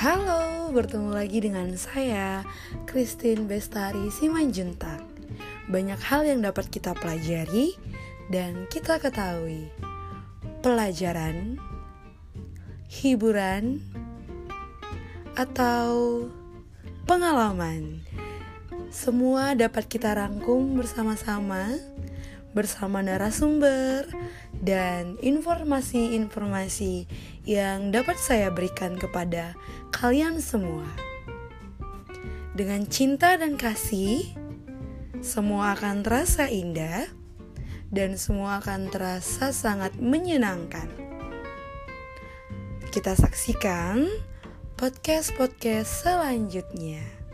Halo, bertemu lagi dengan saya, Christine Bestari Simanjuntak. Banyak hal yang dapat kita pelajari dan kita ketahui. Pelajaran, hiburan, atau pengalaman. Semua dapat kita rangkum bersama-sama bersama narasumber dan informasi-informasi yang dapat saya berikan kepada kalian semua. Dengan cinta dan kasih, semua akan terasa indah dan semua akan terasa sangat menyenangkan. Kita saksikan podcast-podcast selanjutnya.